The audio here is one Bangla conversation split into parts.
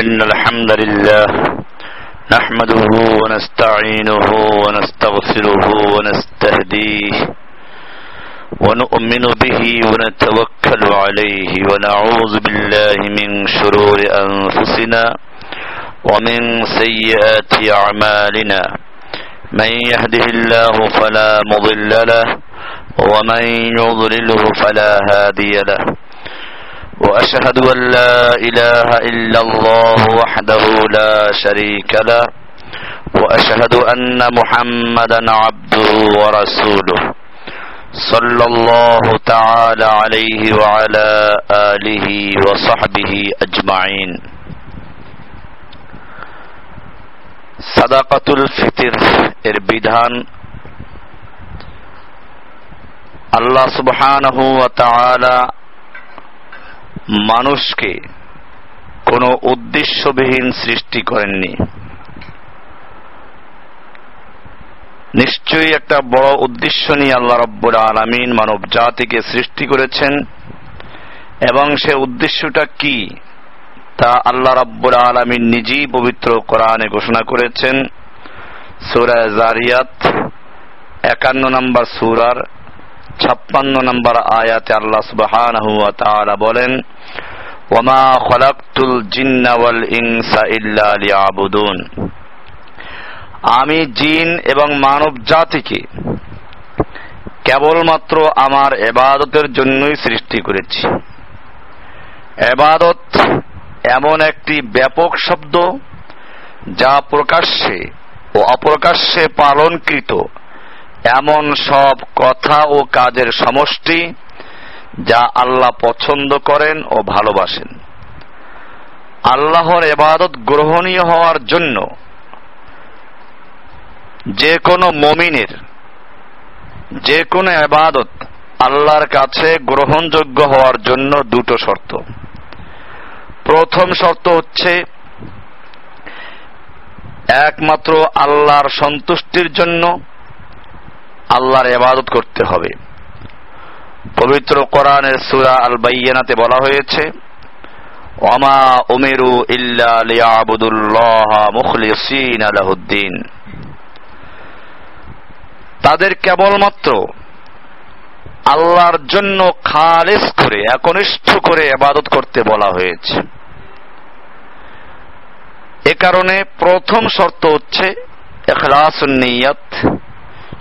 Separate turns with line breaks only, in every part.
إن الحمد لله نحمده ونستعينه ونستغفره ونستهديه ونؤمن به ونتوكل عليه ونعوذ بالله من شرور أنفسنا ومن سيئات أعمالنا. من يهده الله فلا مضل له ومن يضلله فلا هادي له. وأشهد أن لا إله إلا الله وحده لا شريك له وأشهد أن محمدا عبده ورسوله. صلى الله تعالى عليه وعلى آله وصحبه أجمعين. صدقة الفطر إربدان الله سبحانه وتعالى মানুষকে কোনো উদ্দেশ্যবিহীন সৃষ্টি করেননি। নিশ্চয়ই একটা বড় উদ্দেশ্য নিয়ে আল্লাহ রব্বুল আলমিন মানব জাতিকে সৃষ্টি করেছেন। এবং সে উদ্দেশ্যটা কি? তা আল্লাহ রাব্বুল আলমিন নিজেই পবিত্র কোরআনে ঘোষণা করেছেন। সুরা জারিয়াত একান্ন নম্বর সুরার ছাপ্পান্ন নম্বর আয়াতে আল্লাহ তাআলা বলেন ওয়ামা খলাকতুল জিন্না ওয়াল ইনসা ইল্লা লিয়াবুদুন। আমি জিন এবং মানব জাতিকে কেবলমাত্র আমার এবাদতের জন্যই সৃষ্টি করেছি। এবাদত এমন একটি ব্যাপক শব্দ যা প্রকাশ্যে ও অপ্রকাশ্যে পালনকৃত এমন সব কথা ও কাজের সমষ্টি যা আল্লাহ পছন্দ করেন ও ভালোবাসেন। আল্লাহর এবাদত গ্রহণীয় হওয়ার জন্য যে কোনো মমিনের যে কোনো এবাদত আল্লাহর কাছে গ্রহণযোগ্য হওয়ার জন্য দুটো শর্ত। প্রথম শর্ত হচ্ছে একমাত্র আল্লাহর সন্তুষ্টির জন্য আল্লাহর এবাদত করতে হবে। পবিত্র কোরআনের সুরা আল বাইয়ানাতে বলা হয়েছে, ওমা উমেরু ইল্লা লিয়াবুদুল্লাহ মুখলিসিন আলাহুদ্দিন তাদের কেবলমাত্র আল্লাহর জন্য খালেস করে, একনিষ্ঠ করে আবাদত করতে বলা হয়েছে। এ কারণে প্রথম শর্ত হচ্ছে এখলাস নিয়াত।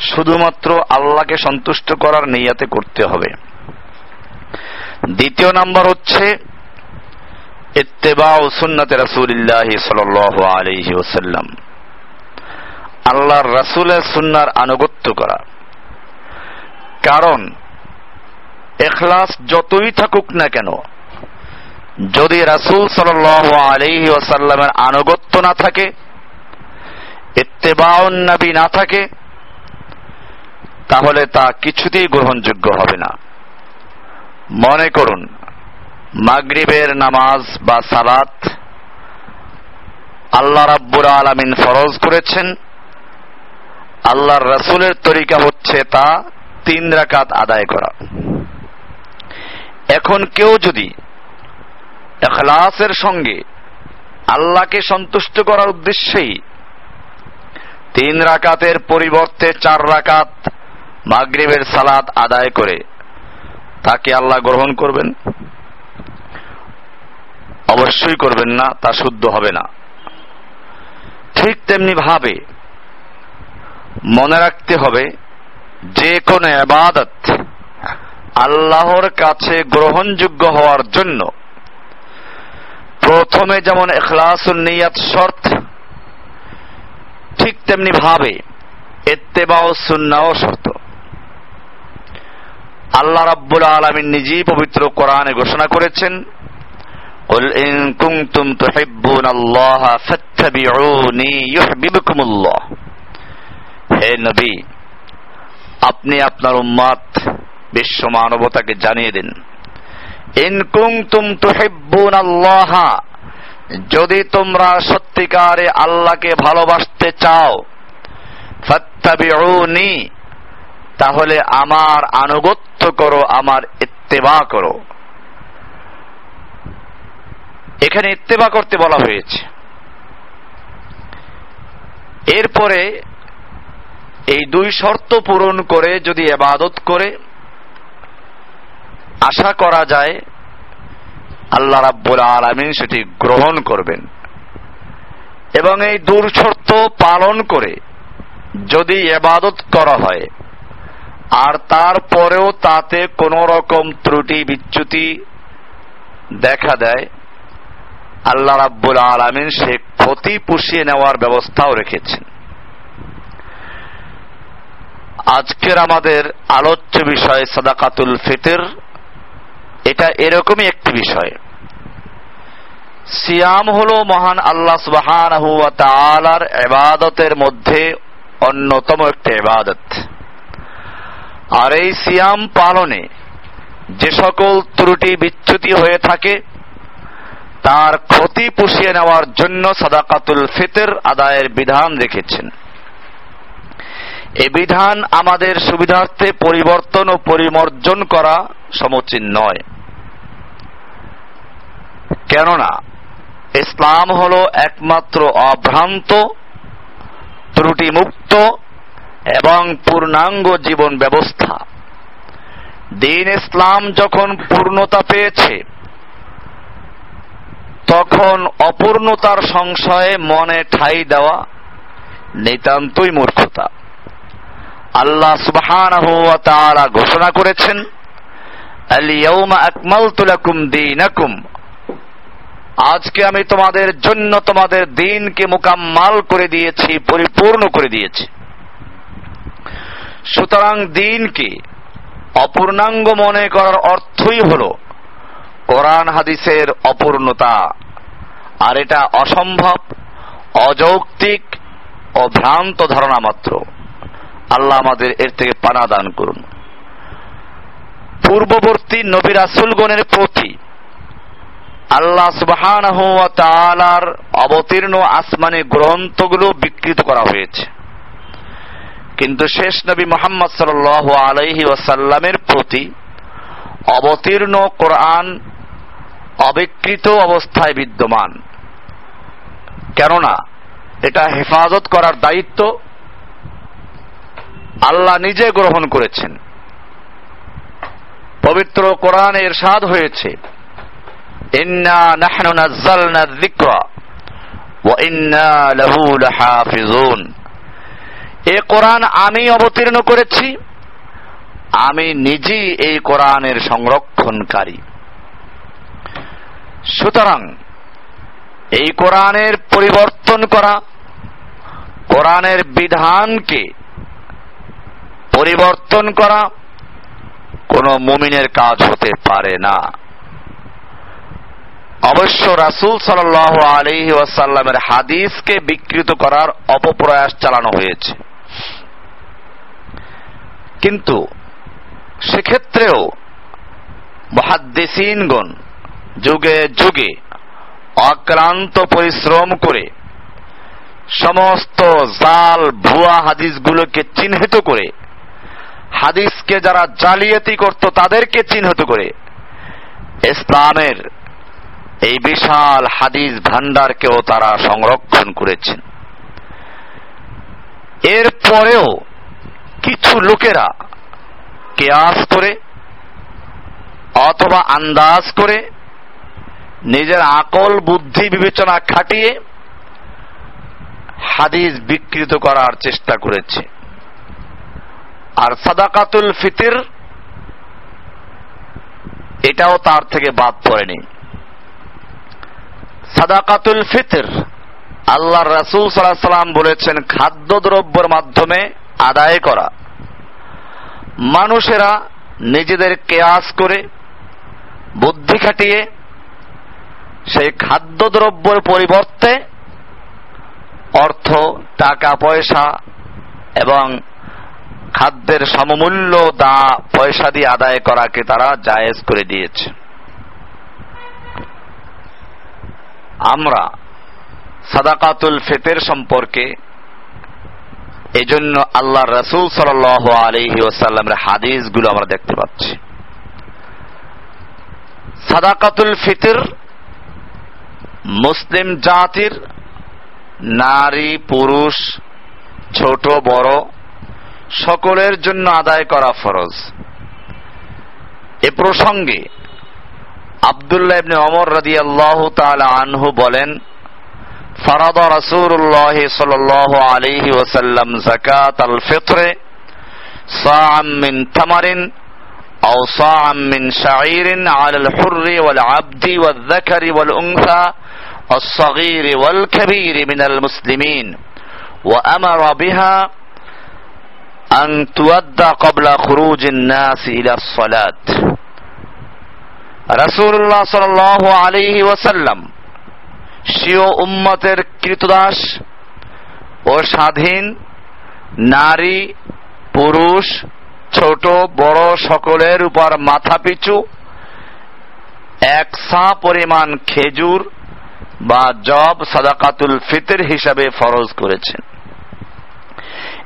শুধুমাত্র আল্লাহকে সন্তুষ্ট করার নিয়াতে করতে হবে। দ্বিতীয় নাম্বার হচ্ছে ইত্তেবা ও সুন্নতে রাসূলিল্লাহ সাল্লাল্লাহু আলাইহি ওয়াসাল্লাম। আল্লাহর রাসূলের সুন্নার আনুগত্য করা। কারণ এখলাস যতই থাকুক না কেন, যদি রাসূল সাল্লাল্লাহু আলাইহি ওসাল্লামের আনুগত্য না থাকে, ইত্তেবাউন নবী না থাকে তাহলে তা কিছুতেই গ্রহণযোগ্য হবে না। মনে করুন, মাগরিবের নামাজ বা সালাত আল্লাহ রাব্বুর আলামিন ফরজ করেছেন। আল্লাহর রাসূলের তরিকা হচ্ছে তা তিন রাকাত আদায় করা। এখন কেউ যদি এখলাসের সঙ্গে আল্লাহকে সন্তুষ্ট করার উদ্দেশ্যেই তিন রাকাতের পরিবর্তে চার রাকাত মাগরিবের সালাত আদায় করে তাকে আল্লাহ গ্রহণ করবেন। অবশ্যই করবেন না, তা শুদ্ধ হবে না। ঠিক তেমনি ভাবে মনে রাখতে হবে, যে কোনো আবাদত আল্লাহর কাছে গ্রহণযোগ্য হওয়ার জন্য প্রথমে যেমন এখলাসুল নিয়াত শর্ত, ঠিক তেমনি ভাবে এত্তেবাও সুন্নাও শর্ত। আল্লাহ রাব্বুল আলামিন নিজেই পবিত্র কোরআনে ঘোষণা করেছেন قل إن كنتم تحبون الله فاتبعوني يحببكم الله হে নবী আপনি আপনার উম্মাত বিশ্ব মানবতাকে জানিয়ে দিন ইন কুনতুম তুহিব্বুন আল্লাহ যদি তোমরা সত্যিকারে আল্লাহকে ভালোবাসতে চাও ফাত্তাবিউনি তাহলে আমার আনুগত্য করো, আমার ইত্তেবা করো। এখানে ইত্তেবা করতে বলা হয়েছে। এরপরে এই দুই শর্ত পূরণ করে যদি এবাদত করে, আশা করা যায় আল্লাহ রাব্বুল আলামিন সেটি গ্রহণ করবেন। এবং এই দুর্শর্ত পালন করে যদি এবাদত করা হয় আর তারপরেও তাতে কোন রকম ত্রুটি, বিচ্যুতি দেখা দেয়। আল্লাহ রাব্বুল আলামিন সে ক্ষতি পুষিয়ে নেওয়ার ব্যবস্থাও রেখেছেন। আজকের আমাদের আলোচ্য বিষয় সাদাকাতুল ফিতর। এটা এরকমই একটি বিষয়। সিয়াম হল মহান আল্লাহ তাআলার ইবাদতের মধ্যে অন্যতম একটি ইবাদত। আর এই সিয়াম পালনে যে সকল ত্রুটি বিচ্যুতি হয়ে থাকে, তার ক্ষতি পুষিয়ে নেওয়ার জন্য সাদাকাতুল ফিতর আদায়ের বিধান রেখেছেন। এ বিধান আমাদের সুবিধার্থে পরিবর্তন ও পরিমর্জন করা সমীচীন নয়। কেননা, ইসলাম হল একমাত্র অভ্রান্ত, ত্রুটিমুক্ত এবং পূর্ণাঙ্গ জীবন ব্যবস্থা। দিন ইসলাম যখন পূর্ণতা পেয়েছে, তখন অপূর্ণতার সংশয়ে মনে ঠাই দেওয়া নিতান্তই মূর্খতা। আল্লাহ সুবহানাহু ওয়া ঘোষণা করেছেন আজকে আমি তোমাদের জন্য তোমাদের দিনকে মোকাম্মাল করে দিয়েছি, পরিপূর্ণ করে দিয়েছি। সুতরাং দিনকে অপূর্ণাঙ্গ মনে করার অর্থই হল কোরআন হাদিসের অপূর্ণতা। আর এটা অসম্ভব, অযৌক্তিক ও ভ্রান্ত ধারণা মাত্র। আল্লাহ আমাদের এর থেকে পানা দান করুন। পূর্ববর্তী নবী রাসুলগণের প্রতি আল্লাহ সুবহানাহু ওয়া অবতীর্ণ আসমানি গ্রন্থগুলো বিকৃত করা হয়েছে। কিন্তু শেষ নবী মোহাম্মদ সাল্লাল্লাহু আলাইহি ওয়াসাল্লামের প্রতি অবতীর্ণ কোরআন অবিকৃত অবস্থায় বিদ্যমান। কেননা, এটা হেফাজত করার দায়িত্ব আল্লাহ নিজে গ্রহণ করেছেন। পবিত্র কোরআনে এরশাদ হয়েছে, ইন্না নাহনু ইন্না লাহু লাহাফিজুন। এ কোরআন আমি অবতীর্ণ করেছি। আমি নিজেই এই কোরআনের সংরক্ষণকারী। সুতরাং এই কোরআনের পরিবর্তন করা, কোরআনের বিধানকে পরিবর্তন করা কোন মুমিনের কাজ হতে পারে না। অবশ্য রাসুল সাল আলহি ওয়াসাল্লামের হাদিসকে বিকৃত করার অপপ্রয়াস চালানো হয়েছে। কিন্তু সেক্ষেত্রেও মহাদ্দেশিনগণ যুগে যুগে অক্লান্ত পরিশ্রম করে সমস্ত জাল, ভুয়া হাদিসগুলোকে চিহ্নিত করে, হাদিসকে যারা জালিয়াতি করত তাদেরকে চিহ্নিত করে ইসলামের এই বিশাল হাদিস ভান্ডারকেও তারা সংরক্ষণ করেছেন। এর পরেও কিছু লোকেরা কেয়াস করে অথবা আন্দাজ করে নিজের আকল, বুদ্ধি, বিবেচনা খাটিয়ে হাদিস বিকৃত করার চেষ্টা করেছে। আর সাদাকাতুল ফিতির এটাও তার থেকে বাদ পড়েনি। সাদাকাতুল ফিতর আল্লাহ রাসুল সাল্লাহ সাল্লাম বলেছেন, খাদ্যদ্রব্যের মাধ্যমে আদায় করা। মানুষেরা নিজেদের কেয়াস করে, বুদ্ধি খাটিয়ে সেই খাদ্যদ্রব্যের পরিবর্তে অর্থ, টাকা, পয়সা এবং খাদ্যের সমমূল্য দা, পয়সা দিয়ে আদায় করাকে তারা জায়েজ করে দিয়েছে। আমরা সাদাকাতুল ফেতের সম্পর্কে এজন্য আল্লাহ রসুল সাল আলহি ওসাল্লামের হাদিসগুলো আমরা দেখতে পাচ্ছি। সাদাকাতুল ফিতর মুসলিম জাতির নারী, পুরুষ, ছোট, বড় সকলের জন্য আদায় করা ফরজ। এ প্রসঙ্গে আবদুল্লাহ ইবনে অমর রাদিয়াল্লাহু তাআলা আনহু বলেন فرض رسول الله صلى الله عليه وسلم زكاة الفطر صاعا من تمر أو صاعا من شعير على الحر والعبد والذكر والأنثى الصغير والكبير من المسلمين وأمر بها أن تؤدى قبل خروج الناس إلى الصلاة. رسول الله صلى الله عليه وسلم স্বীয় উম্মতের কৃতদাস ও স্বাধীন নারী, পুরুষ, ছোট, বড় সকলের উপর মাথা পিছু এক সা পরিমাণ খেজুর বা জব সাদাকাতুল ফিতর হিসাবে ফরজ করেছেন।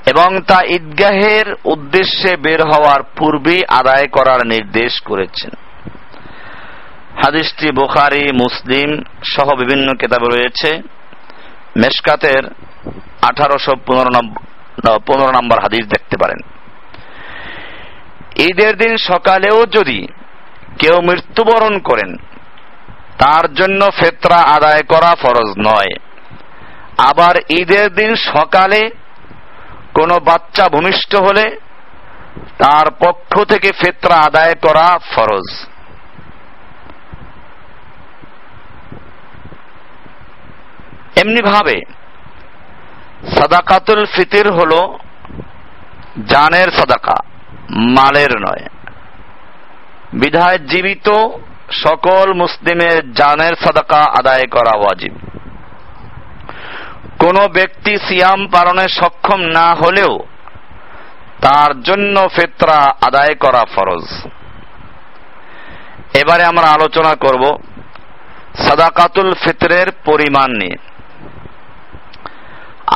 এবং তা ঈদগাহের উদ্দেশ্যে বের হওয়ার পূর্বেই আদায় করার নির্দেশ করেছেন। হাদিসটি বুখারি, মুসলিম সহ বিভিন্ন কেতাবে রয়েছে। মেশকাতের আঠারোশো পনেরো নম্বর হাদিস দেখতে পারেন। ঈদের দিন সকালেও যদি কেউ মৃত্যুবরণ করেন, তার জন্য ফেতরা আদায় করা ফরজ নয়। আবার ঈদের দিন সকালে কোনো বাচ্চা ভূমিষ্ঠ হলে তার পক্ষ থেকে ফেতরা আদায় করা ফরজ। এমনি ভাবে সাদাকাতুল ফিতির হল জানের সাদাকা, মালের নয়। বিধায় জীবিত সকল মুসলিমের জানের সাদাকা আদায় করা ওয়াজিব। কোন ব্যক্তি সিয়াম পালনে সক্ষম না হলেও তার জন্য ফেতরা আদায় করা ফরজ। এবারে আমরা আলোচনা করব সাদাকাতুল ফিতরের পরিমাণ নিয়ে।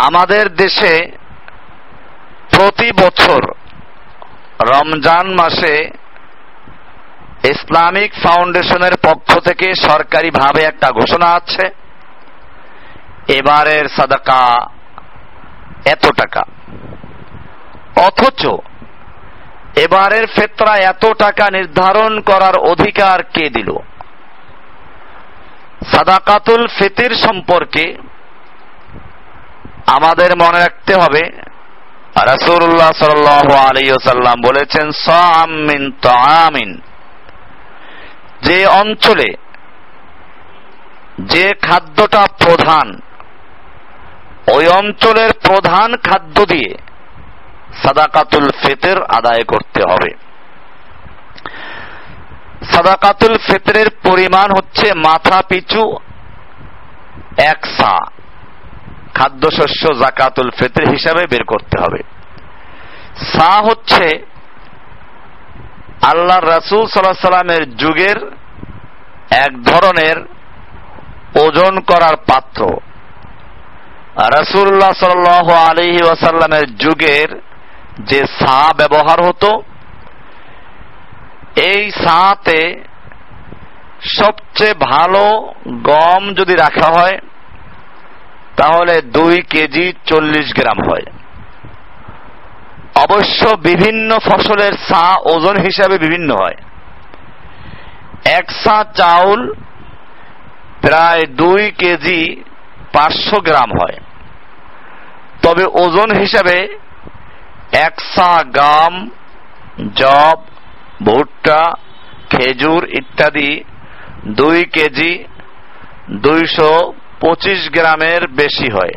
আমাদের দেশে প্রতি বছর রমজান মাসে ইসলামিক ফাউন্ডেশনের পক্ষ থেকে সরকারিভাবে একটা ঘোষণা আছে, এবারের সাদাকা এত টাকা। অথচ এবারের ফেতরা এত টাকা নির্ধারণ করার অধিকার কে দিল? সাদাকাতুল ফিতির সম্পর্কে আমাদের মনে রাখতে হবে, রাসূলুল্লাহ সাল্লাল্লাহু আলাইহি ওয়াসাল্লাম বলেছেন সামিন তাআমিন। যে অঞ্চলে যে খাদ্যটা প্রধান, ওই অঞ্চলের প্রধান খাদ্য দিয়ে সাদাকাতুল ফিতর আদায় করতে হবে। সাদাকাতুল ফিতরের পরিমাণ হচ্ছে মাথা পিছু এক সা। খাদ্যশস্য জাকাতুল ফিতর হিসাবে বের করতে হবে। সা হচ্ছে আল্লাহ রাসুল সাল্লাহ সাল্লামের যুগের এক ধরনের ওজন করার পাত্র। রাসুল্লাহ সাল আলহি ওয়াসাল্লামের যুগের যে সা ব্যবহার হতো, এই সাতে সবচেয়ে ভালো গম যদি রাখা হয় তাহলে দুই কেজি চল্লিশ গ্রাম হয়। অবশ্য বিভিন্ন ফসলের সা ওজন হিসাবে বিভিন্ন হয়। এক সা চাউল প্রায় দুই কেজি পাঁচশো গ্রাম হয়। তবে ওজন হিসাবে এক সা গাম জব ভুট্টা, খেজুর ইত্যাদি দুই কেজি দুইশো পঁচিশ গ্রামের বেশি হয়।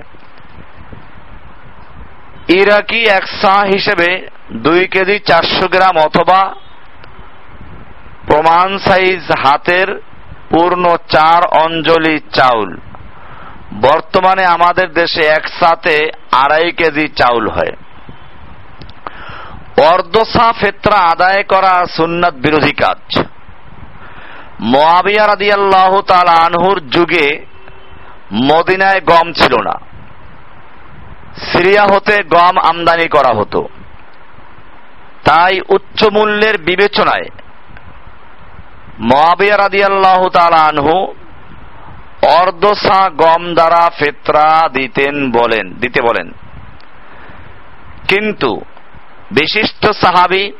ইরাকি এক সা হিসেবে দুই কেজি চারশো গ্রাম অথবা প্রমাণ সাইজ হাতের পূর্ণ চার অঞ্জলি চাউল। বর্তমানে আমাদের দেশে একসাথে আড়াই কেজি চাউল হয়। অর্ধসা ফেত্রা আদায় করা সুন্নাত বিরোধী কাজ। মোয়াবিয়া রাদিয়াল্লাহ তাল আনহুর যুগে মদিনায় গম ছিল না। সিরিয়া হতে গম আমদানি করা হতো। তাই উচ্চ মূল্যের বিবেচনায় মোয়াবিয়া রাদিয়াল্লাহ আনহু অর্ধসা গম দ্বারা ফেতরা দিতেন বলেন, দিতে বলেন। কিন্তু বিশিষ্ট সাহাবি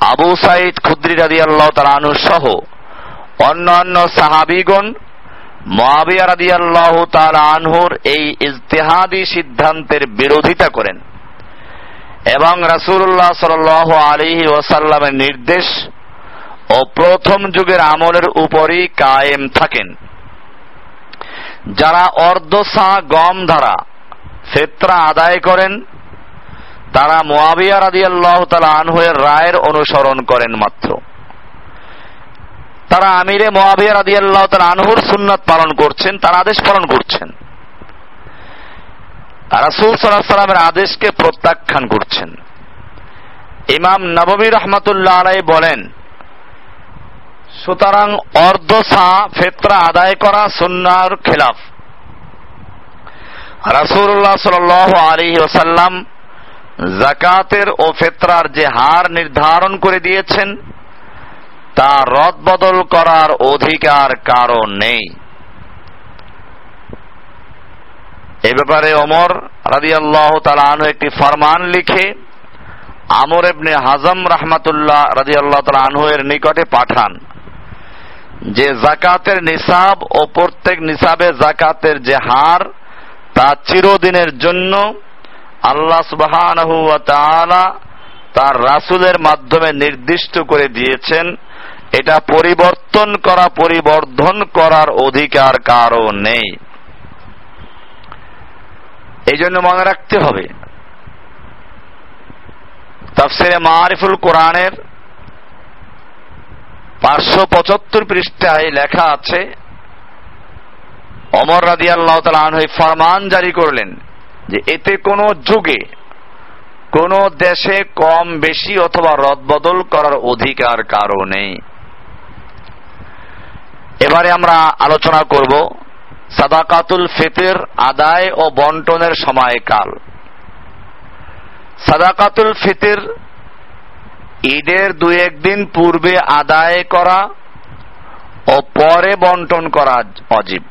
আবু সাইদ খুদ্রি রাদি আল্লাহ তালানু সহ অন্যান্য সাহাবিগণ মহাবিয়া আনহুর এই ইজতেহাদি সিদ্ধান্তের বিরোধিতা করেন এবং রাসুল্লাহ সাল আলিহি ওসাল্লামের নির্দেশ ও প্রথম যুগের আমলের উপরই কায়েম থাকেন। যারা অর্ধসা গম ধারা ফেত্রা আদায় করেন, তারা মোয়াবিয়া রাদি আল্লাহ তালা আনহুয়ের রায়ের অনুসরণ করেন মাত্র। তারা আমিরে মোয়াবিয়া রাদি আল্লাহ তালা আনহুর সুন্নত পালন করছেন, তার আদেশ পালন করছেন। রাসুল সাল্লাহ সাল্লামের আদেশকে প্রত্যাখ্যান করছেন। ইমাম নবমী রহমতুল্লাহ আলাই বলেন, সুতরাং অর্ধ সা ফেতরা আদায় করা সুন্নার খেলাফ। রাসুল্লাহ সাল আলী ওসাল্লাম জাকাতের ও ফেতরার যে হার নির্ধারণ করে দিয়েছেন তা রদ বদল করার অধিকার কারণ নেই। এ ব্যাপারে ওমর রাদিয়াল্লাহ তালানু একটি ফরমান লিখে আমর এবনে হাজম রাহমাতুল্লাহ রাদিয়াল্লাহ তালা আনহু এর নিকটে পাঠান যে জাকাতের নিসাব ও প্রত্যেক নিসাবে জাকাতের যে হার তা চিরদিনের জন্য আল্লাহ তাআলা তার রাসূলের মাধ্যমে নির্দিষ্ট করে দিয়েছেন। এটা পরিবর্তন করা, পরিবর্ধন করার অধিকার কারও নেই। এই জন্য মনে রাখতে হবে, তাফসিরে মারিফুল কোরআনের পাঁচশো পঁচাত্তর পৃষ্ঠায় লেখা আছে অমর রাদি আল্লাহ তালা ফরমান জারি করলেন যে এতে কোনো যুগে কোন দেশে কম বেশি অথবা রদবদল করার অধিকার কারও নেই। এবারে আমরা আলোচনা করব সাদাকাতুল ফিতির আদায় ও বন্টনের সময়কাল। সাদাকাতুল ফিতর ঈদের দু একদিন পূর্বে আদায় করা ও পরে বন্টন করা অজীব।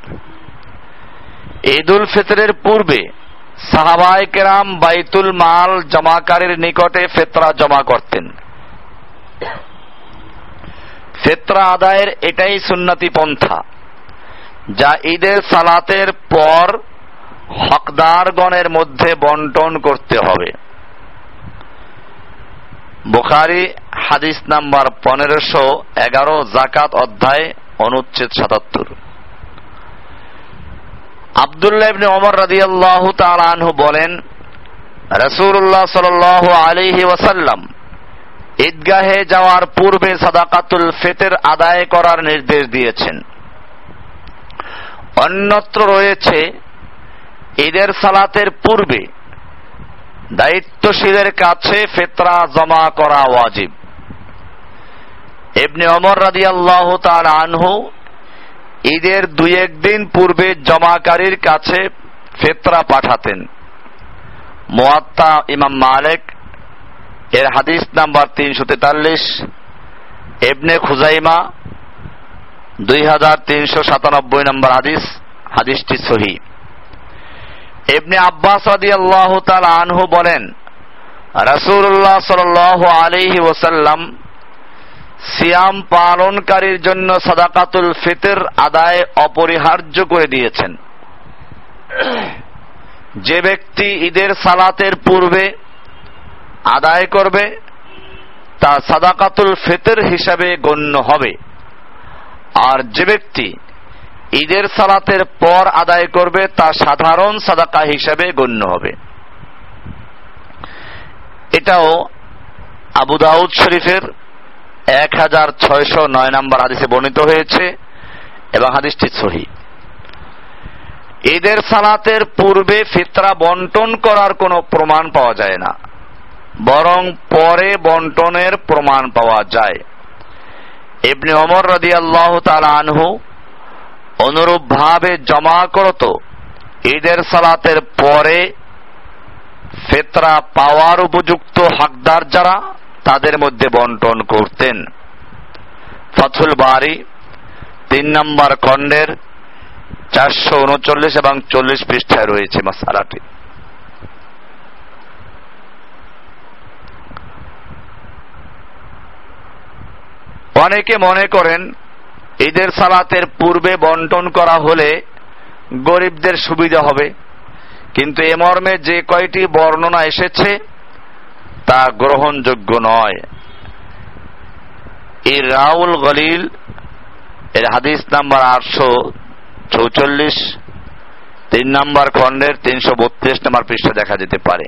ঈদুল ফিতরের পূর্বে সাহাবায় কেরাম বাইতুল মাল জমাকারীর নিকটে ফেতরা জমা করতেন। ফেতরা আদায়ের এটাই সুন্নতি পন্থা। যা ঈদের সালাতের পর হকদারগণের মধ্যে বন্টন করতে হবে। বুখারি হাদিস নাম্বার পনেরোশো এগারো জাকাত অধ্যায় অনুচ্ছেদ সাতাত্তর। আবদুল্লাহ ইবনে ওমর রাদিয়াল্লাহু তাআলা আনহু বলেন, রাসূলুল্লাহ সাল্লাল্লাহু আলাইহি ওয়াসাল্লাম ঈদগাহে যাওয়ার পূর্বে সাদাকাতুল ফেতের আদায় করার নির্দেশ দিয়েছেন। অন্যত্র রয়েছে, ঈদের সালাতের পূর্বে দায়িত্বশীলের কাছে ফেতরা জমা করা ওয়াজিব। এমনি অমর রাদি আল্লাহ তার আনহু ঈদের দুই একদিন পূর্বে জমাকারীর কাছে ফেতরা পাঠাতেন। মোয়াত্তা ইমাম মালেক এর হাদিস নাম্বার তিনশো তেতাল্লিশ এবনে খুজাইমা, দুই হাজার তিনশো সাতানব্বই নম্বর হাদিস, হাদিসটি সহি। এবনে আব্বাস আদি আল্লাহ তাল আনহু বলেন রাসুল্লাহ সাল আলিহি ওসাল্লাম সিয়াম পালনকারীর জন্য সাদাকাতুল ফিতর আদায় অপরিহার্য করে দিয়েছেন। যে ব্যক্তি ঈদের সালাতের পূর্বে আদায় করবে, তা সাদাকাতুল ফিতর হিসাবে গণ্য হবে। আর যে ব্যক্তি ঈদের সালাতের পর আদায় করবে, তা সাধারণ সাদাকা হিসাবে গণ্য হবে। এটাও আবু দাউদ শরীফের এক হাজার ছয়শো নয় নম্বর হাদিসে বর্ণিত হয়েছে এবং হাদিসটি সহি। ঈদের সালাতের পূর্বে ফিতরা বন্টন করার কোনো প্রমাণ পাওয়া যায় না। বরং পরে বন্টনের প্রমাণ পাওয়া যায়। ইবনে অমর রদি আল্লাহ আনহু অনুরূপ ভাবে জমা করত, ঈদের সালাতের পরে ফেতরা পাওয়ার উপযুক্ত হকদার যারা, তাদের মধ্যে বন্টন করতেন। ফাথুল বাড়ি তিন নম্বর খণ্ডের চারশো উনচল্লিশ এবং চল্লিশ পৃষ্ঠায় রয়েছে মাসালাটি। অনেকে মনে করেন, ঈদের সালাতের পূর্বে বন্টন করা হলে গরিবদের সুবিধা হবে। কিন্তু এ মর্মে যে কয়টি বর্ণনা এসেছে, তা গ্রহণযোগ্য নয়। এই রাউল গলিল, এর হাদিস নাম্বার আটশো চৌচল্লিশ, তিন নম্বর খণ্ডের তিনশো বত্রিশ নম্বর পৃষ্ঠে দেখা যেতে পারে।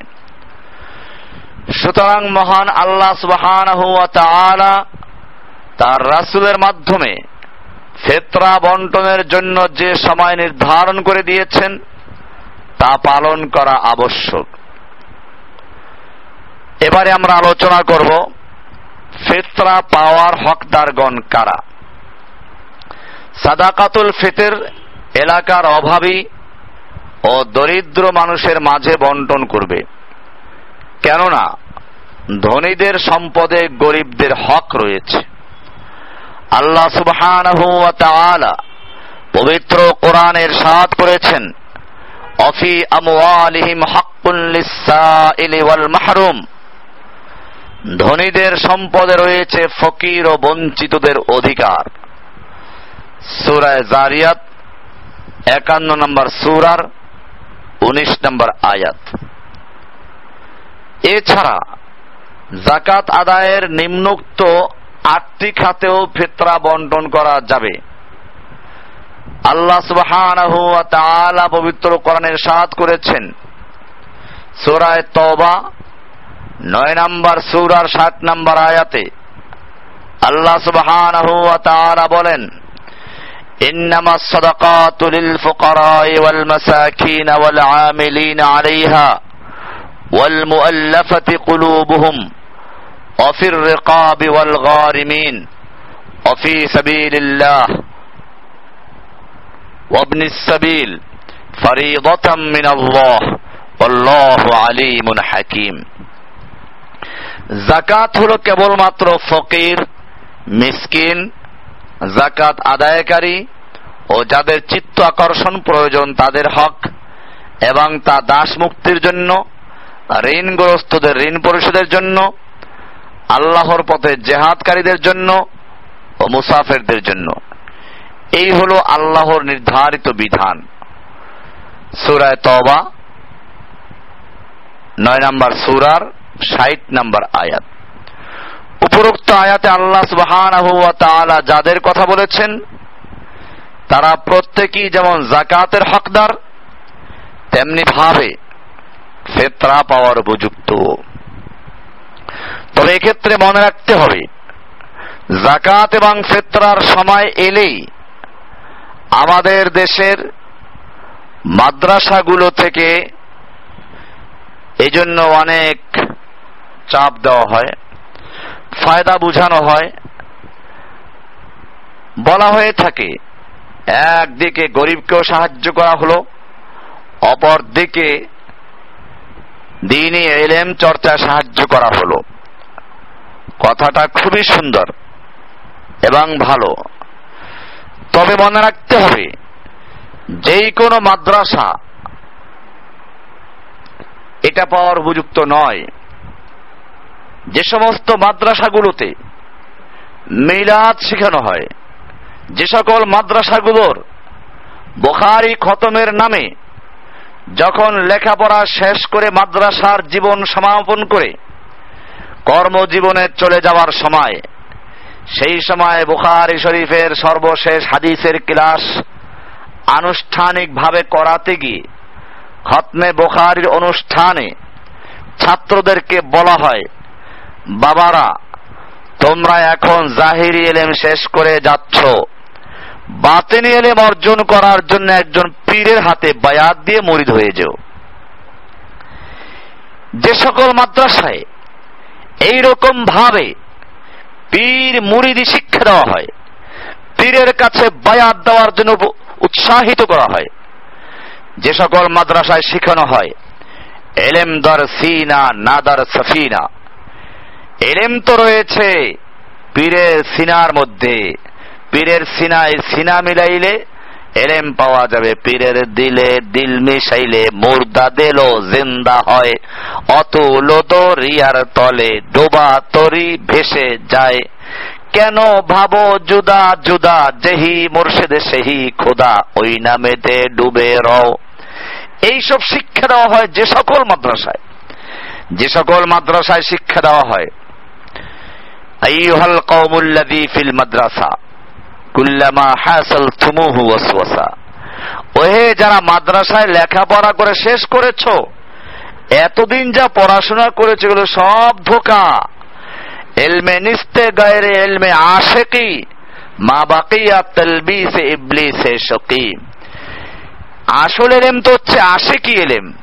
সুতরাং মহান আল্লাহ সুবাহান তার রাসুলের মাধ্যমে ফেতরা বন্টনের জন্য যে সময় নির্ধারণ করে দিয়েছেন, তা পালন করা আবশ্যক। এবারে আমরা আলোচনা করব ফেতরা পাওয়ার হকদারগণ কারা। সাদাকাতুল ফিতের এলাকার অভাবী ও দরিদ্র মানুষের মাঝে বন্টন করবে। কেননা ধনীদের সম্পদে গরিবদের হক রয়েছে। আল্লাহ তাআলা পবিত্র কোরআনের সাথ করেছেন, অফি আমওয়ালিহিম মাহরুম ধনীদের সম্পদে রয়েছে ফকির ও বঞ্চিতদের অধিকার। সুরায় জারিয়াত, একান্ন নম্বর সুরার উনিশ নম্বর আয়াত। এছাড়া জাকাত আদায়ের নিম্নোক্ত আটটি খাতেও ফেতরা বন্টন করা যাবে আল্লাহ সুবহানাহু ওয়া তাআলা পবিত্র কোরআনের সাথ করেছেন সূরায়ে তওবা নয় নম্বর সূরার সাত নম্বর আয়াতে আল্লাহ সুবহানাহু ওয়া তাআলা বলেন إنما الصدقات للفقراء والمساكين والعاملين عليها والمؤلفة قلوبهم وفي الرقاب والغارمين وفي سبيل الله وابن السبيل فريضة من الله والله عليم حكيم জাকাত হলো কেবলমাত্র ফকির মিসকিন জাকাত আদায়কারী ও যাদের চিত্ত আকর্ষণ প্রয়োজন তাদের হক এবং তা দাস মুক্তির জন্য ঋণগ্রস্তদের ঋণ পরিশোধের জন্য আল্লাহর পথে জেহাদকারীদের জন্য ও মুসাফেরদের জন্য। এই হলো আল্লাহর নির্ধারিত বিধান। সুরায় তবা নয় নম্বর সুরার ষাট নম্বর আয়াত। উপরোক্ত আয়াতে আল্লাহ তাআলা যাদের কথা বলেছেন, তারা প্রত্যেকেই যেমন জাকাতের হকদার, তেমনি ভাবে ফেতরা পাওয়ার উপযুক্ত। তবে এক্ষেত্রে মনে রাখতে হবে জাকাত এবং ফেতরার সময় এলেই আমাদের দেশের মাদ্রাসাগুলো থেকে এই জন্য অনেক চাপ দেওয়া হয়, ফায়দা বুঝানো হয়। বলা হয়ে থাকে, একদিকে গরিবকেও সাহায্য করা হলো অপর দিকে দিনই এলেম চর্চা সাহায্য করা হলো। কথাটা খুবই সুন্দর এবং ভালো। তবে মনে রাখতে হবে, যেই কোনো মাদ্রাসা এটা পাওয়ার উপযুক্ত নয়। যে সমস্ত মাদ্রাসাগুলোতে মিলাদ শেখানো হয়, যে সকল মাদ্রাসাগুলোর বোখারি খতমের নামে যখন লেখাপড়া শেষ করে মাদ্রাসার জীবন সমাপন করে কর্মজীবনে চলে যাওয়ার সময়, সেই সময় বুখারি শরীফের সর্বশেষ হাদিসের ক্লাস আনুষ্ঠানিকভাবে করাতে গিয়ে খতমে বোখারির অনুষ্ঠানে ছাত্রদেরকে বলা হয়, বাবারা, তোমরা এখন জাহিরি এলেম শেষ করে যাচ্ছ। বাতেনি এলেম অর্জন করার জন্য একজন পীরের হাতে বায়াত দিয়ে মরিদ হয়ে যেও। যে সকল মাদ্রাসায় এই রকম ভাবে পীর মুরিদি শিক্ষা দেওয়া হয়। পীরের কাছে বায়াত দেওয়ার জন্য উৎসাহিত করা হয়। যে সকল মাদ্রাসায় শিখানো হয়, এলেম দর সিনা, না দর সফিনা। এলেম তো রয়েছে পীরের সিনার মধ্যে। পীরের সিনায় সিনা মিলাইলে এলেম পাওয়া যাবে, পীরের দিলে দিল মিশাইলে, মুর্দা দিলো জিন্দা হয়। অতুল দরিয়ার তলে ডোবা তরি ভেসে যায়। কেন ভাবো জুদা জুদা যেহি মুর্শিদে সেহি খোদা, ওই নামেতে ডুবে রও। এইসব শিক্ষা দেওয়া হয় যে সকল মাদ্রাসায়। যে সকল মাদ্রাসায় শিক্ষা দেওয়া হয়। আইয়ুহাল কওমুল্লাযী ফিল মাদ্রাসা। কুল্লামা হাসাল তুমুহু ওয়াসওয়াসা। ওহে, যারা মাদ্রাসায় লেখাপড়া করে শেষ করেছ, এতদিন যা পড়াশোনা করেছে, এগুলো সব ধোকা। এলমে নিস্তে গায়রে এলমে আশেকি, মা বাকিয়া তালবিসে ইবলিসে শকি। আসল এলেম তো হচ্ছে আশেকি এলেম।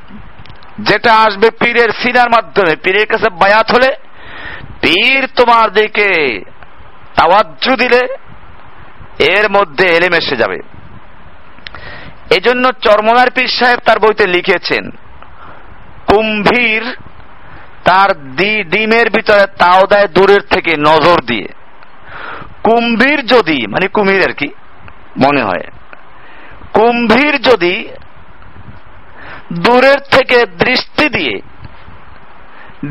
যেটা আসবে পীরের সিনার মাধ্যমে, পীরের কাছে বায়াত হলে, পীর তোমার দিকে তাওয়াজ্জু দিলে এর মধ্যে এলেম এসে যাবে। এজন্য চরমনার পীর সাহেব তার বইতে লিখেছেন, কুম্ভীর তার ডিমের ভিতরে তাও দেয় দূরের থেকে নজর দিয়ে। কুম্ভীর যদি মানে কুমির আর কি, মনে হয়, কুম্ভীর যদি দূরের থেকে দৃষ্টি দিয়ে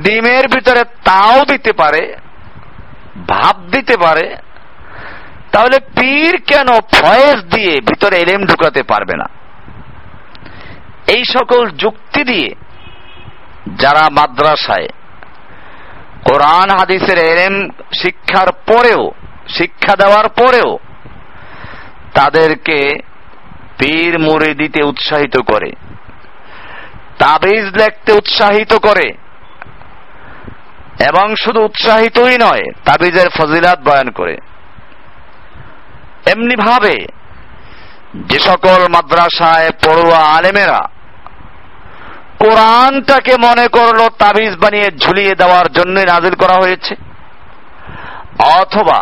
ডিমের ভিতরে তাও দিতে পারে, ভাব দিতে পারে তাহলে পীর কেন ফয়েজ দিয়ে ভিতরে এলেম ঢুকাতে পারবে না? এই সকল যুক্তি দিয়ে যারা মাদ্রাসায় কোরআন হাদিসের এলেম শিক্ষার পরেও, শিক্ষা দেওয়ার পরেও তাদেরকে পীর মুড়ি দিতে উৎসাহিত করে, তাবিজ লেখতে উৎসাহিত করে, এবং শুধু উৎসাহিতই নয়, তাবিজের ফজিলাত বয়ান করে। এমনি ভাবে যে সকল মাদ্রাসায় পড়ুয়া আলেমেরা কোরআনটাকে মনে করল তাবিজ বানিয়ে ঝুলিয়ে দেওয়ার জন্য নাজিল করা হয়েছে, অথবা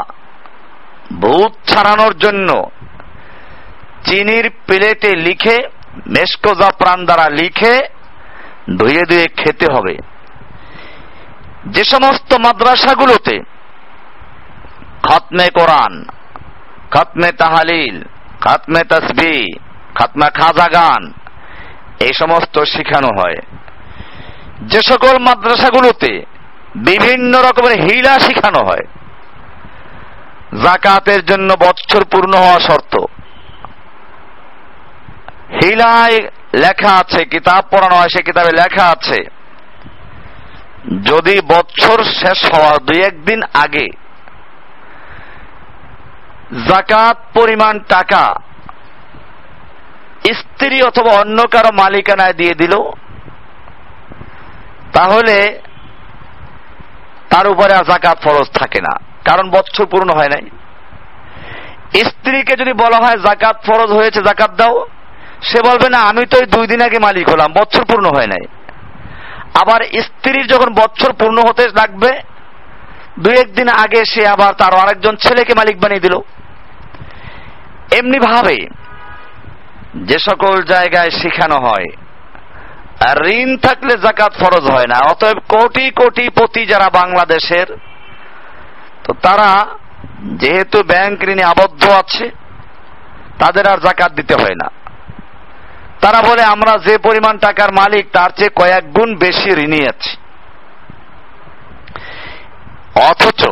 ভূত ছাড়ানোর জন্য চিনির প্লেটে লিখে, মেসকোজা প্রাণ দ্বারা লিখে, ধুয়ে ধুয়ে খেতে হবে। যে সমস্ত মাদ্রাসাগুলোতে খতমে কোরআন খতমে তাহালিল, খতমে তসবি, খতমে খাজা গান এই সমস্ত শেখানো হয়। যে সকল মাদ্রাসাগুলোতে বিভিন্ন রকমের হিলা শেখানো হয় জাকাতের জন্য বৎসর পূর্ণ হওয়া শর্ত। হিলায় লেখা আছে, কিতাব পড়ানো হয়, সে কিতাবে লেখা আছে। যদি বছর শেষ হওয়ার দুই একদিন আগে জাকাত, পরিমাণ, টাকা। স্ত্রী অথবা অন্য কারও মালিকানায় দিয়ে দিল, তাহলে তার উপরে জাকাত ফরজ থাকে না, কারণ বছর পূর্ণ হয় নাই। স্ত্রীকে যদি বলা হয় জাকাত ফরজ হয়েছে, জাকাত দাও, সে বলবে, না, আমি তো দুই দিন আগে মালিক হলাম বছর পূর্ণ হয় নাই। আবার স্ত্রীর যখন বছর পূর্ণ হতে লাগবে দুই একদিন আগে সে আবার তার আরেকজন ছেলেকে মালিক বানিয়ে দিল। এমনি ভাবে যে সকল জায়গায় শেখানো হয়, আর ঋণ থাকলে জাকাত ফরজ হয় না, অতএব কোটি কোটি পতি যারা বাংলাদেশের, তো তারা যেহেতু ব্যাংক ঋণে আবদ্ধ আছে, তাদের আর জাকাত দিতে হয় না। তারা বলে, আমরা যে পরিমাণ টাকার মালিক, তার চেয়ে কয়েক গুণ বেশি ঋণী আছি। অথচ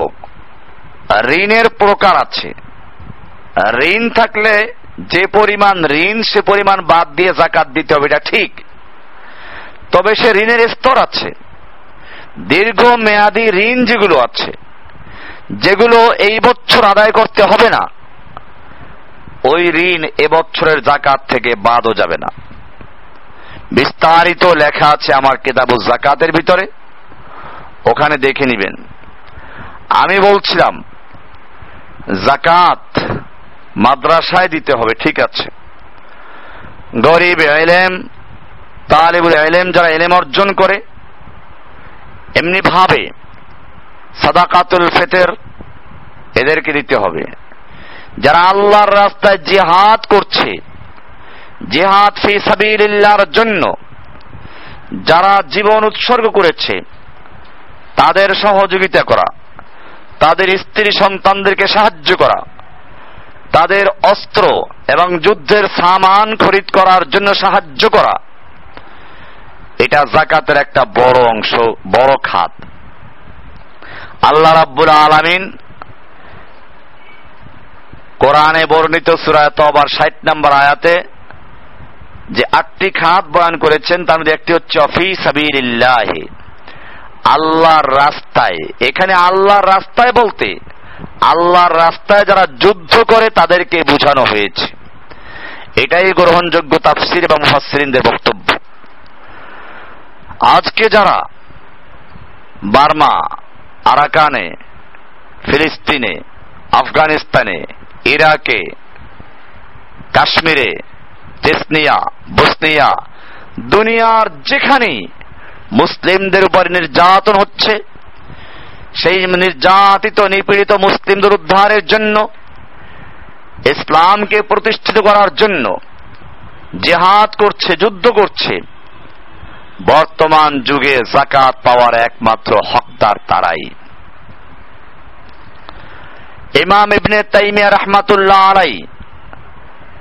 ঋণের প্রকার আছে। ঋণ থাকলে যে পরিমাণ ঋণ, সে পরিমাণ বাদ দিয়ে জাকাত দিতে হবে, এটা ঠিক। তবে সে ঋণের স্তর আছে। দীর্ঘ মেয়াদি ঋণ যেগুলো আছে, যেগুলো এই বছর আদায় করতে হবে না, ওই ঋণ এবছরের জাকাত থেকে বাদও যাবে না। বিস্তারিত লেখা আছে আমার কেতাবুজ জাকাতের ভিতরে। ওখানে দেখে নিবেন। আমি বলছিলাম জাকাত মাদ্রাসায় দিতে হবে, ঠিক আছে। গরিব এলেম, তালেবুল এলেম যারা এলেম অর্জন করে, এমনি ভাবে সাদাকাতুল ফেতের এদেরকে দিতে হবে। যারা আল্লাহর রাস্তায় জিহাদ করছে, জিহাদ ফি সাবিলিল্লাহর জন্য যারা জীবন উৎসর্গ করেছে, তাদের সহযোগিতা করা, তাদের স্ত্রী সন্তানদেরকে সাহায্য করা তাদের অস্ত্র এবং যুদ্ধের সামান খরিদ করার জন্য সাহায্য করা। এটা জাকাতের একটা বড় অংশ, বড় খাত। আল্লাহ রাব্বুল আলামিন কোরআনে বর্ণিত সুরায় তবার ষাট নম্বর আয়াতে যে আটটি খাত বয়ান করেছেন, তার মধ্যে একটি হচ্ছে অফি সাবিরিল্লাহ আল্লাহর রাস্তায়। এখানে আল্লাহর রাস্তায় বলতে আল্লাহর রাস্তায় যারা যুদ্ধ করে তাদেরকে বোঝানো হয়েছে। এটাই গ্রহণযোগ্য তাফসির এবং মুফাসসিরিনদের বক্তব্য। আজকে যারা বার্মা, আরাকানে, ফিলিস্তিনে, আফগানিস্তানে, ইরাকে, কাশ্মীরে, তেসনিয়া, বসনিয়া, দুনিয়ার যেখানেই মুসলিমদের উপর নির্যাতন হচ্ছে সেই নির্যাতিত, নিপীড়িত মুসলিমদের উদ্ধারের জন্য, ইসলামকে প্রতিষ্ঠিত করার জন্য জেহাদ করছে, যুদ্ধ করছে, বর্তমান যুগে জাকাত পাওয়ার একমাত্র হকদার তারাই। ইমাম ইবনে তাইমিয়া রহমাতুল্লাহ আলাই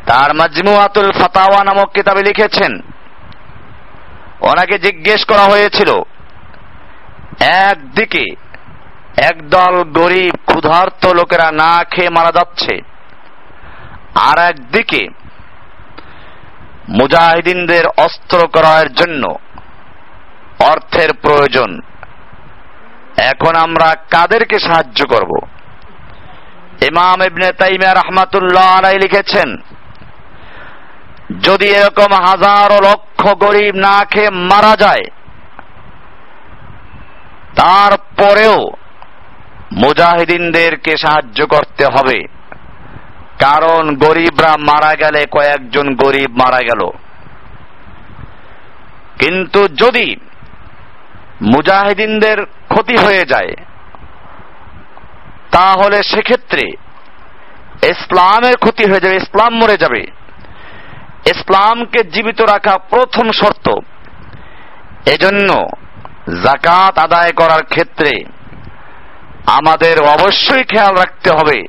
তার মাজমুয়াতুল ফাতাওয়া নামক কিতাবে লিখেছেন, ওনাকে জিজ্ঞেস করা হয়েছিল, একদিকে একদল গরিব, ক্ষুধার্ত লোকেরা না খেয়ে মারা যাচ্ছে। আর একদিকে মুজাহিদিনদের অস্ত্র করার জন্য অর্থের প্রয়োজন। এখন আমরা কাদেরকে সাহায্য করব? ইমাম ইবনে তাইমিয়া রহমাতুল্লাহ আলাই লিখেছেন, যদি এরকম হাজারো লক্ষ গরিব না খেয়ে মারা যায়, তারপরেও মুজাহিদিনদেরকে সাহায্য করতে হবে। কারণ গরিবরা মারা গেলে কয়েকজন গরিব মারা গেল। কিন্তু যদি মুজাহিদিনদের ক্ষতি হয়ে যায়, তাহলে সেক্ষেত্রে ইসলামের ক্ষতি হয়ে যাবে, ইসলাম মরে যাবে। ইসলামকে জীবিত রাখা প্রথম শর্ত। এজন্য জাকাত আদায় করার ক্ষেত্রে আমাদের অবশ্যই খেয়াল রাখতে হবে।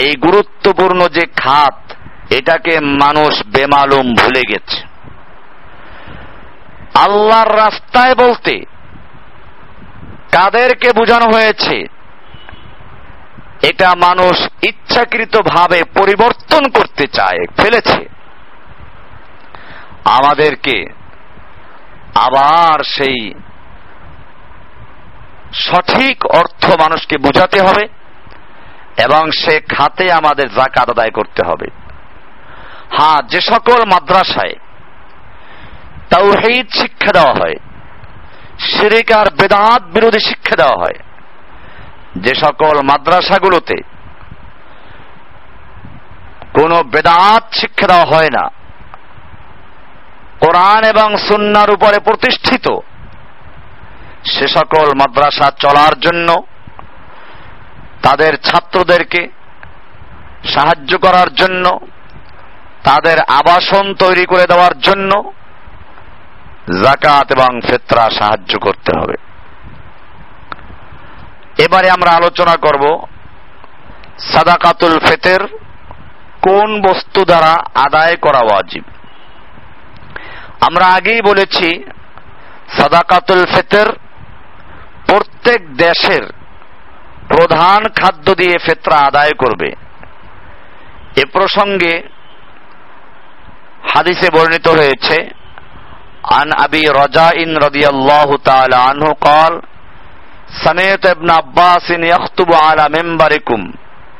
এই গুরুত্বপূর্ণ যে খাত, এটাকে মানুষ বেমালুম ভুলে গেছে। আল্লাহর রাস্তায় বলতে কাদেরকে বোঝানো হয়েছে, এটা মানুষ ইচ্ছাকৃত ভাবে পরিবর্তন করতে চায়, ফেলেছে। আমাদেরকে আবার সেই সঠিক অর্থ মানুষকে বোঝাতে হবে এবং সে খাতে আমাদের জাকাত আদায় করতে হবে। হ্যাঁ যে সকল মাদ্রাসায় তাওহীদ শিক্ষা দেওয়া হয়, শিরিক বেদাত বিরোধী শিক্ষা দেওয়া হয়, যে সকল মাদ্রাসাগুলোতে কোনো বেদাত শিক্ষা দেওয়া হয় না, কোরআন এবং সুন্নার উপরে প্রতিষ্ঠিত সে সকল মাদ্রাসা চলার জন্য তাদের ছাত্রদেরকে সাহায্য করার জন্য, তাদের আবাসন তৈরি করে দেওয়ার জন্য জাকাত এবং ফেতরা সাহায্য করতে হবে। এবারে আমরা আলোচনা করব সাদাকাতুল ফেতের কোন বস্তু দ্বারা আদায় করা ওয়াজিব। আমরা আগেই বলেছি, সাদাকাতুল ফেতের প্রত্যেক দেশের প্রধান খাদ্য দিয়ে ফেতরা আদায় করবে এ প্রসঙ্গে হাদিসে বর্ণিত হয়েছে عن أبي رجاء رضي الله تعالى عنه قال سمعت ابن عباس يخطب على منبركم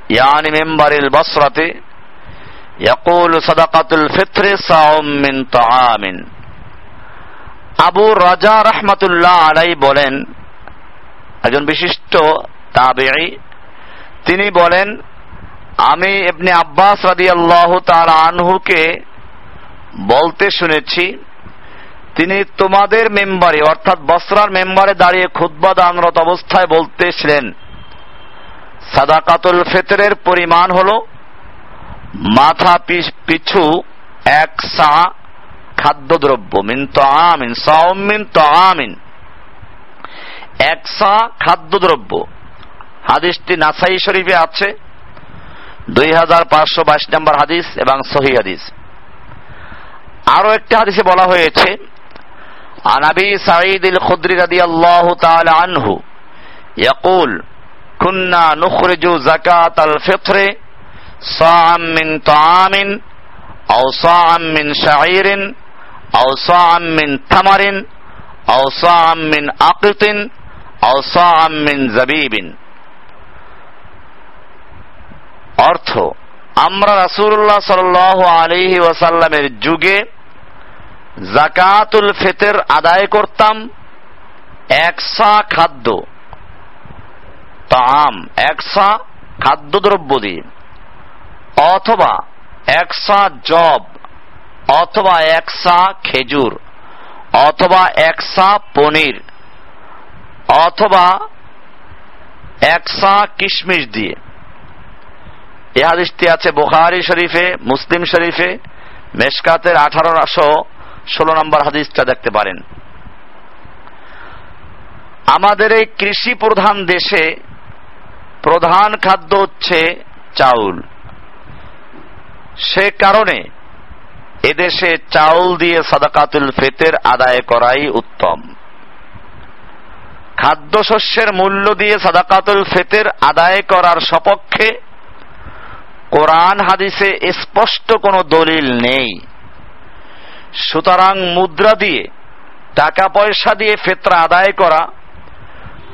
يعني منبر البصرة يقول صدقة الفطر صاع من طعام আবু রাজা রহমাতুল্লাহ আলাই বলেন একজন বিশিষ্ট তাবেঈ, তিনি বলেন, আমি ইবনে আব্বাস রাদিয়াল্লাহু তাআলা আনহুকে বলতে শুনেছি, তিনি তোমাদের মেম্বারে, অর্থাৎ বসরার মেম্বারে দাঁড়িয়ে খুদ্া দানরত অবস্থায় বলতেছিলেন, সাদাকাতুল ফেতরের পরিমাণ হল মাথা পিছু এক সা খাদ্যদ্রব্য, মিন তো আমিন সাউমিন তো আমিন একসা খাদ্যদ্রব্য। হাদিসটি নাসাই শরীফে আছে। দুই হাজার পাঁচশো বাইশ নম্বর হাদিস এবং সহি হাদিস। আরও একটি হাদিসে বলা হয়েছে আনাবি সাঈদ ইল খুদ্রি রাদি আল্লাহ তাআলা আনহু ইয়াকুল, কুন্না নুখরিজু যাকাত আল ফিত্রে সাআম মিন তাআমিন আও সাআম মিন শাঈরিন আও সাআম মিন থামারিন আও সাআম মিন আকিতিন মিন অর্থ, আমরা রাসুল্লাহ সাল আলহি ওয়াসাল্লামের যুগে জাকাতুল ফেতের আদায় করতাম একসা খাদ্য তাম একসা খাদ্যদ্রব্য দিয়ে, অথবা একসা জব অথবা একসা খেজুর, অথবা একসা পনির অথবা একসা কিশমিশ দিয়ে। এ হাদিসটি আছে বুখারি শরীফে, মুসলিম শরীফে, মেশকাতের আঠারোশো ষোলো নম্বর হাদিসটা দেখতে পারেন। আমাদের এই কৃষি প্রধান দেশে প্রধান খাদ্য হচ্ছে চাউল। সে কারণে এদেশে চাউল দিয়ে সাদাকাতুল ফেতের আদায় করাই উত্তম। খাদ্যশস্যের মূল্য দিয়ে সাদাকাতুল ফেতের আদায় করার সপক্ষে কোরআন হাদিসে স্পষ্ট কোনো দলিল নেই। সুতরাং মুদ্রা দিয়ে টাকা পয়সা দিয়ে ফেতরা আদায় করা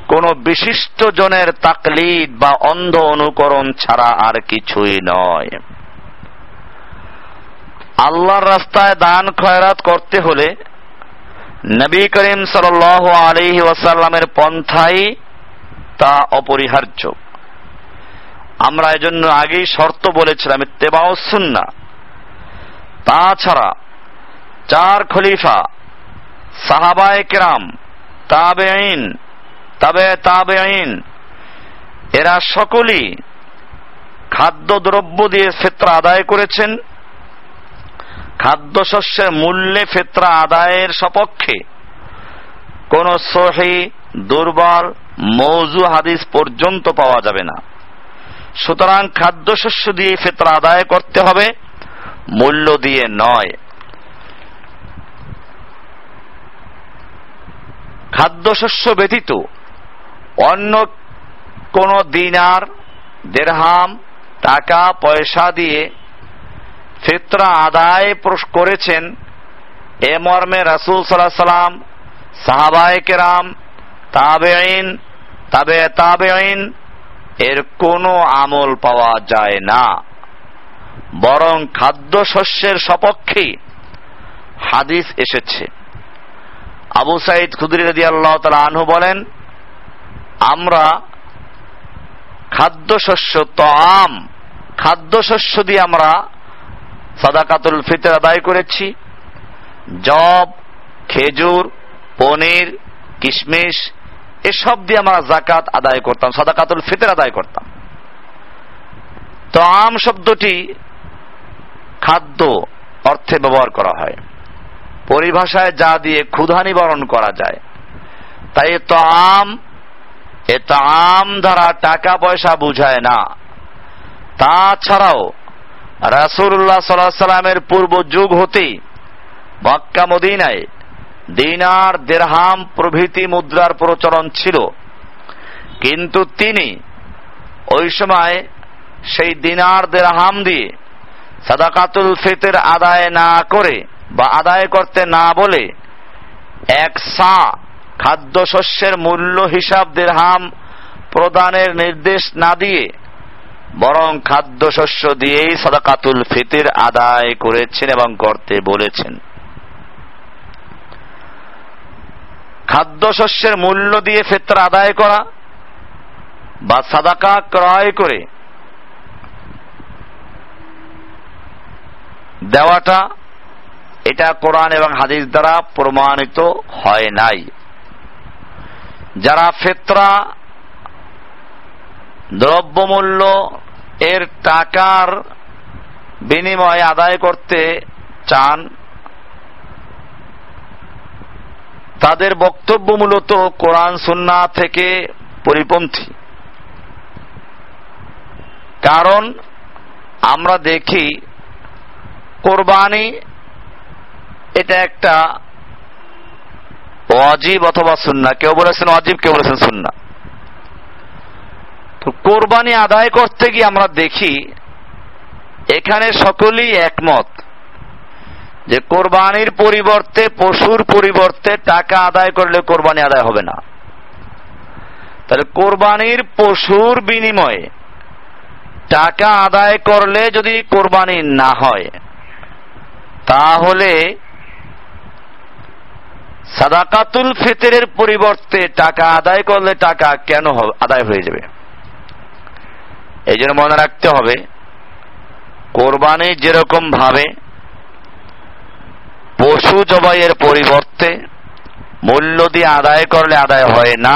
কোন বিশিষ্ট জনের তাকলিদ বা অন্ধ অনুকরণ ছাড়া আর কিছুই নয়। আল্লাহর রাস্তায় দান খয়রাত করতে হলে নবী করিম সাল আলহি ওয়াসাল্লামের পন্থাই তা অপরিহার্য। আমরা এজন্য আগেই শর্ত বলেছিলাম তেবাও সুন্না তাছাড়া চার খলিফা, সাহাবায় কেরাম তাবে আইন তবে তাবে আইন এরা সকলেই খাদ্য দ্রব্য দিয়ে ফেতরা আদায় করেছেন। খাদ্যশস্যের মূল্যে ফেতরা আদায়ের সপক্ষে কোন সহি, দুর্বল, মৌজু হাদিস পর্যন্ত পাওয়া যাবে না। সুতরাং খাদ্যশস্য দিয়ে ফেতরা আদায় করতে হবে, মূল্য দিয়ে নয়। খাদ্যশস্য ব্যতীত অন্য কোন দিনার দেড়হাম, টাকা, পয়সা দিয়ে ফিতরা আদায় প্রশ করেছেন এ মর্মে রাসুল সাল্লাহ সাল্লাম, সাহাবায় কেরাম তাবে আইন তাবে তাবে আইন এর কোনো আমল পাওয়া যায় না। বরং খাদ্যশস্যের সপক্ষে হাদিস এসেছে। আবু সাইদ খুদরি রাজি আল্লাহ তালা আনহু বলেন, আমরা খাদ্যশস্য তো আম খাদ্যশস্য দিয়ে আমরা সাদাকাতুল ফিতর আদায় করেছি। জব, খেজুর, পনির, কিশমিশ, এসব দিয়ে আমরা জাকাত আদায় করতাম, সাদাকাতুল ফিতর আদায় করতাম। তো আম শব্দটি খাদ্য অর্থে ব্যবহার করা হয়। পরিভাষায় যা দিয়ে ক্ষুধা নিবারণ করা যায়, তাই এ তো আম, এ তো আম দ্বারা টাকা পয়সা বুঝায় না। তাছাড়াও রাসুল্লাহ সাল্লাহ সাল্লামের পূর্ব যুগ হতেই মক্কা মদিনায় দিনার দেরহাম প্রভৃতি মুদ্রার প্রচলন ছিল। কিন্তু তিনি ওই সময় সেই দিনার দেরহাম দিয়ে সাদাকাতুল ফিতের আদায় না করে বা আদায় করতে না বলে এক সা খাদ্যশস্যের মূল্য হিসাব দেরহাম প্রদানের নির্দেশ না দিয়ে বরং খাদ্যশস্য দিয়েই সাদাকাতুল ফিতির আদায় করেছেন এবং করতে বলেছেন। খাদ্যশস্যের মূল্য দিয়ে ফেতরা আদায় করা বা সাদাকা ক্রয় করে দেওয়াটা এটা কোরআন এবং হাদিস দ্বারা প্রমাণিত হয় নাই। যারা ফেতরা দ্রব্যমূল্য এর টাকার বিনিময়ে আদায় করতে চান, তাদের বক্তব্য মূলত কোরআন, সুন্না থেকে পরিপন্থী। কারণ আমরা দেখি, কোরবানি এটা একটা অজীব অথবা সুন্না। কেউ বলেছেন অজীব কেউ বলেছেন সুন্না। তো কোরবানি আদায় করতে গিয়ে আমরা দেখি, এখানে সকলেই একমত যে কোরবানির পরিবর্তে, পশুর পরিবর্তে টাকা আদায় করলে কোরবানি আদায় হবে না। তাহলে কোরবানির পশুর বিনিময়ে টাকা আদায় করলে যদি কোরবানি না হয়, তাহলে সাদাকাতুল ফিতরের পরিবর্তে টাকা আদায় করলে টাকা কেন আদায় হয়ে যাবে? এই জন্য মনে রাখতে হবে, কোরবানি যেরকম ভাবে পশু জবাইয়ের পরিবর্তে মূল্য দিয়ে আদায় করলে আদায় হয় না,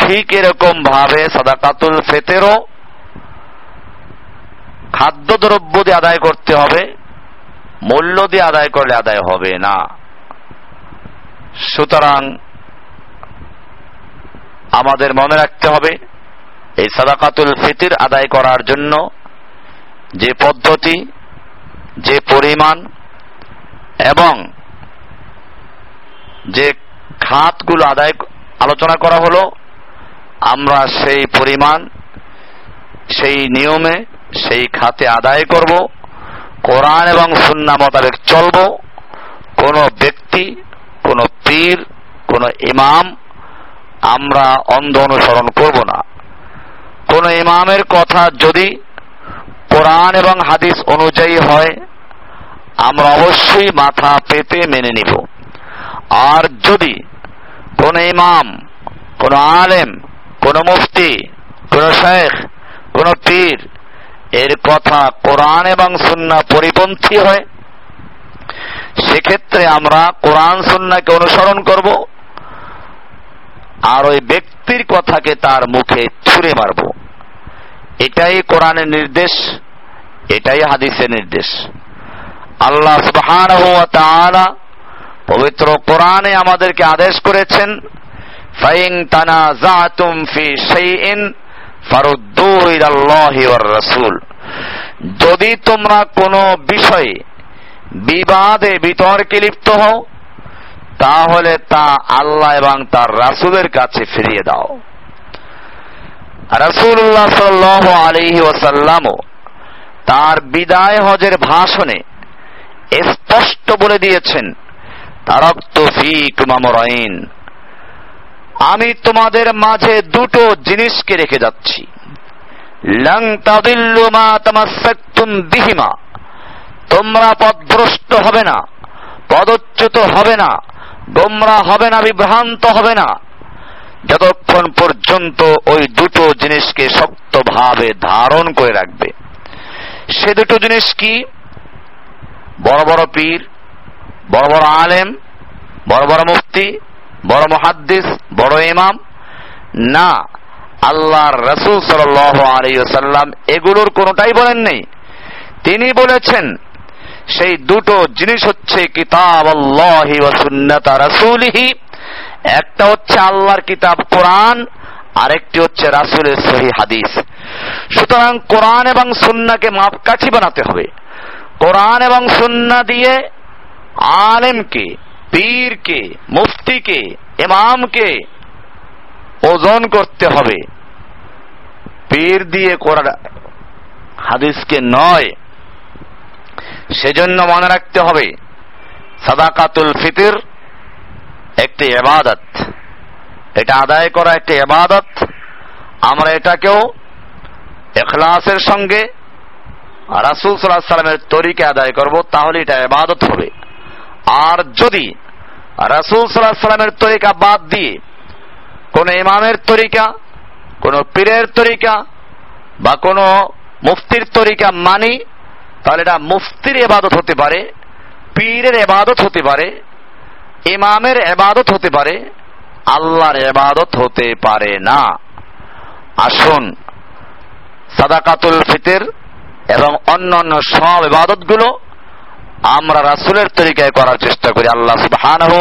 ঠিক এরকম ভাবে সাদাকাতুল ফেতেরও খাদ্যদ্রব্য দিয়ে আদায় করতে হবে, মূল্য দিয়ে আদায় করলে আদায় হবে না। সুতরাং আমাদের মনে রাখতে হবে এই সাদাকাতুল ফিতির আদায় করার জন্য যে পদ্ধতি, যে পরিমাণ এবং যে খাতগুলো আদায় আলোচনা করা হলো, আমরা সেই পরিমাণ, সেই নিয়মে সেই খাতে আদায় করব, কোরআন এবং সুন্না মোতাবেক চলব। কোন ব্যক্তি, কোন পীর, কোন ইমাম আমরা অন্ধ অনুসরণ করব না। কোন ইমামের কথা যদি কোরআন এবং হাদিস অনুযায়ী হয়, আমরা অবশ্যই মাথা পেতে মেনে নিব। আর যদি কোন ইমাম, কোন আলেম, কোন মুফতি, কোন শেখ কোন পীর এর কথা কোরআন এবং সুন্না পরিপন্থী হয়, সেক্ষেত্রে আমরা কোরআন সুন্নাকে অনুসরণ করব আর ওই ব্যক্তির কথাকে তার মুখে ছুঁড়ে মারব। এটাই কোরআনের নির্দেশ, এটাই হাদিসের নির্দেশ। আল্লাহ তাআলা পবিত্র কোরআনে আমাদেরকে আদেশ করেছেন, ফাইন তানাজাতুম ফি শাইইন ফারুদ্দুহু ইলাল্লাহি রাসূল। যদি তোমরা কোনো বিষয়ে বিবাদে বিতর্কে লিপ্ত হও, তাহলে তা আল্লাহ এবং তার রাসূলের কাছে ফিরিয়ে দাও। রাসূলুল্লাহ সাল্লাল্লাহু আলাইহি ওয়াসাল্লামও তার বিদায় হজের ভাষণে স্পষ্ট বলে দিয়েছেন, তারক্ত ফিক মামরাইন আমি তোমাদের মাঝে দুটো জিনিসকে রেখে যাচ্ছি। লং তাদিল্লু মা তামাসাক্তুম বিহিমা। তোমরা পদভ্রষ্ট হবে না, পদচ্যুত হবে না, গোমরা হবে না, বিভ্রান্ত হবে না। যতক্ষণ পর্যন্ত ওই দুটো জিনিসকে শক্তভাবে ধারণ করে রাখবে, সে দুটো জিনিস কি? বড় বড় পীর, বড় বড় আলেম, বড় বড় মুফতি, বড় মহাদ্দিস, বড় ইমাম। না, আল্লাহর রসুল সাল্লাম এগুলোর কোনোটাই বলেন নেই তিনি বলেছেন, সেই দুটো জিনিস হচ্ছে কিতাব আল্লাহি সুন্নাতা রাসূলিহি। একটা হচ্ছে আল্লাহর কিতাব, কোরআন, আরেকটি হচ্ছে রাসূলের সহি হাদিস। সুতরাং কোরআন এবং সুন্নাকে মাপকাঠি বানাতে হবে। কোরআন এবং সুন্না দিয়ে আলেমকে, পীরকে, মুফতিকে, ইমামকে ওজন করতে হবে। পীর দিয়ে কোরআন, হাদিসকে নয়। সেজন্য মনে রাখতে হবে, সাদাকাতুল ফিতির একটি এবাদত। এটা আদায় করা একটি এবাদত। আমরা এটাকেও এখলাসের সঙ্গে রাসুল সাল্লাহ সাল্লামের তরিকে আদায় করব তাহলে এটা এবাদত হবে। আর যদি রাসুল সাল্লাহ সাল্লামের তরিকা বাদ দিয়ে কোনো ইমামের তরিকা, কোনো পীরের তরিকা বা কোনো মুফতির তরিকা মানি, তাহলে এটা মুফতির এবাদত হতে পারে, পীরের এবাদত হতে পারে ইমামের এবাদত হতে পারে, আল্লাহর এবাদত হতে পারে না। আসুন, সাদাকাতুল ফিতের এবং অন্য অন্য সব এবাদতগুলো আমরা রাসুলের তরিকায় করার চেষ্টা করি। আল্লাহ সুবহানাহু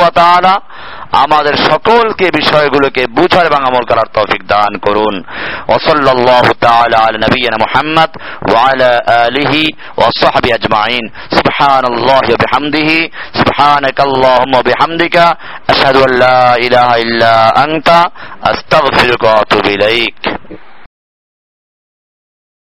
আমাদের সকলকে বিষয়গুলোকে বুঝার এবং আমল করার তৌফিক দান করুন। ওসল্লাল্লাহু তাআলা আলা নবিয়িনা মুহাম্মদ ওয়া আলা আলিহি ওয়া সাহবিহি আজমাইন। সুবহানাল্লাহি ওয়া বিহামদিহি, সুবহানাকাল্লাহুম্মা বিহামদিকা, আশহাদু আল্লা ইলাহা ইল্লা আনতা, আস্তাগফিরুকা ওয়া আতুবু ইলাইক।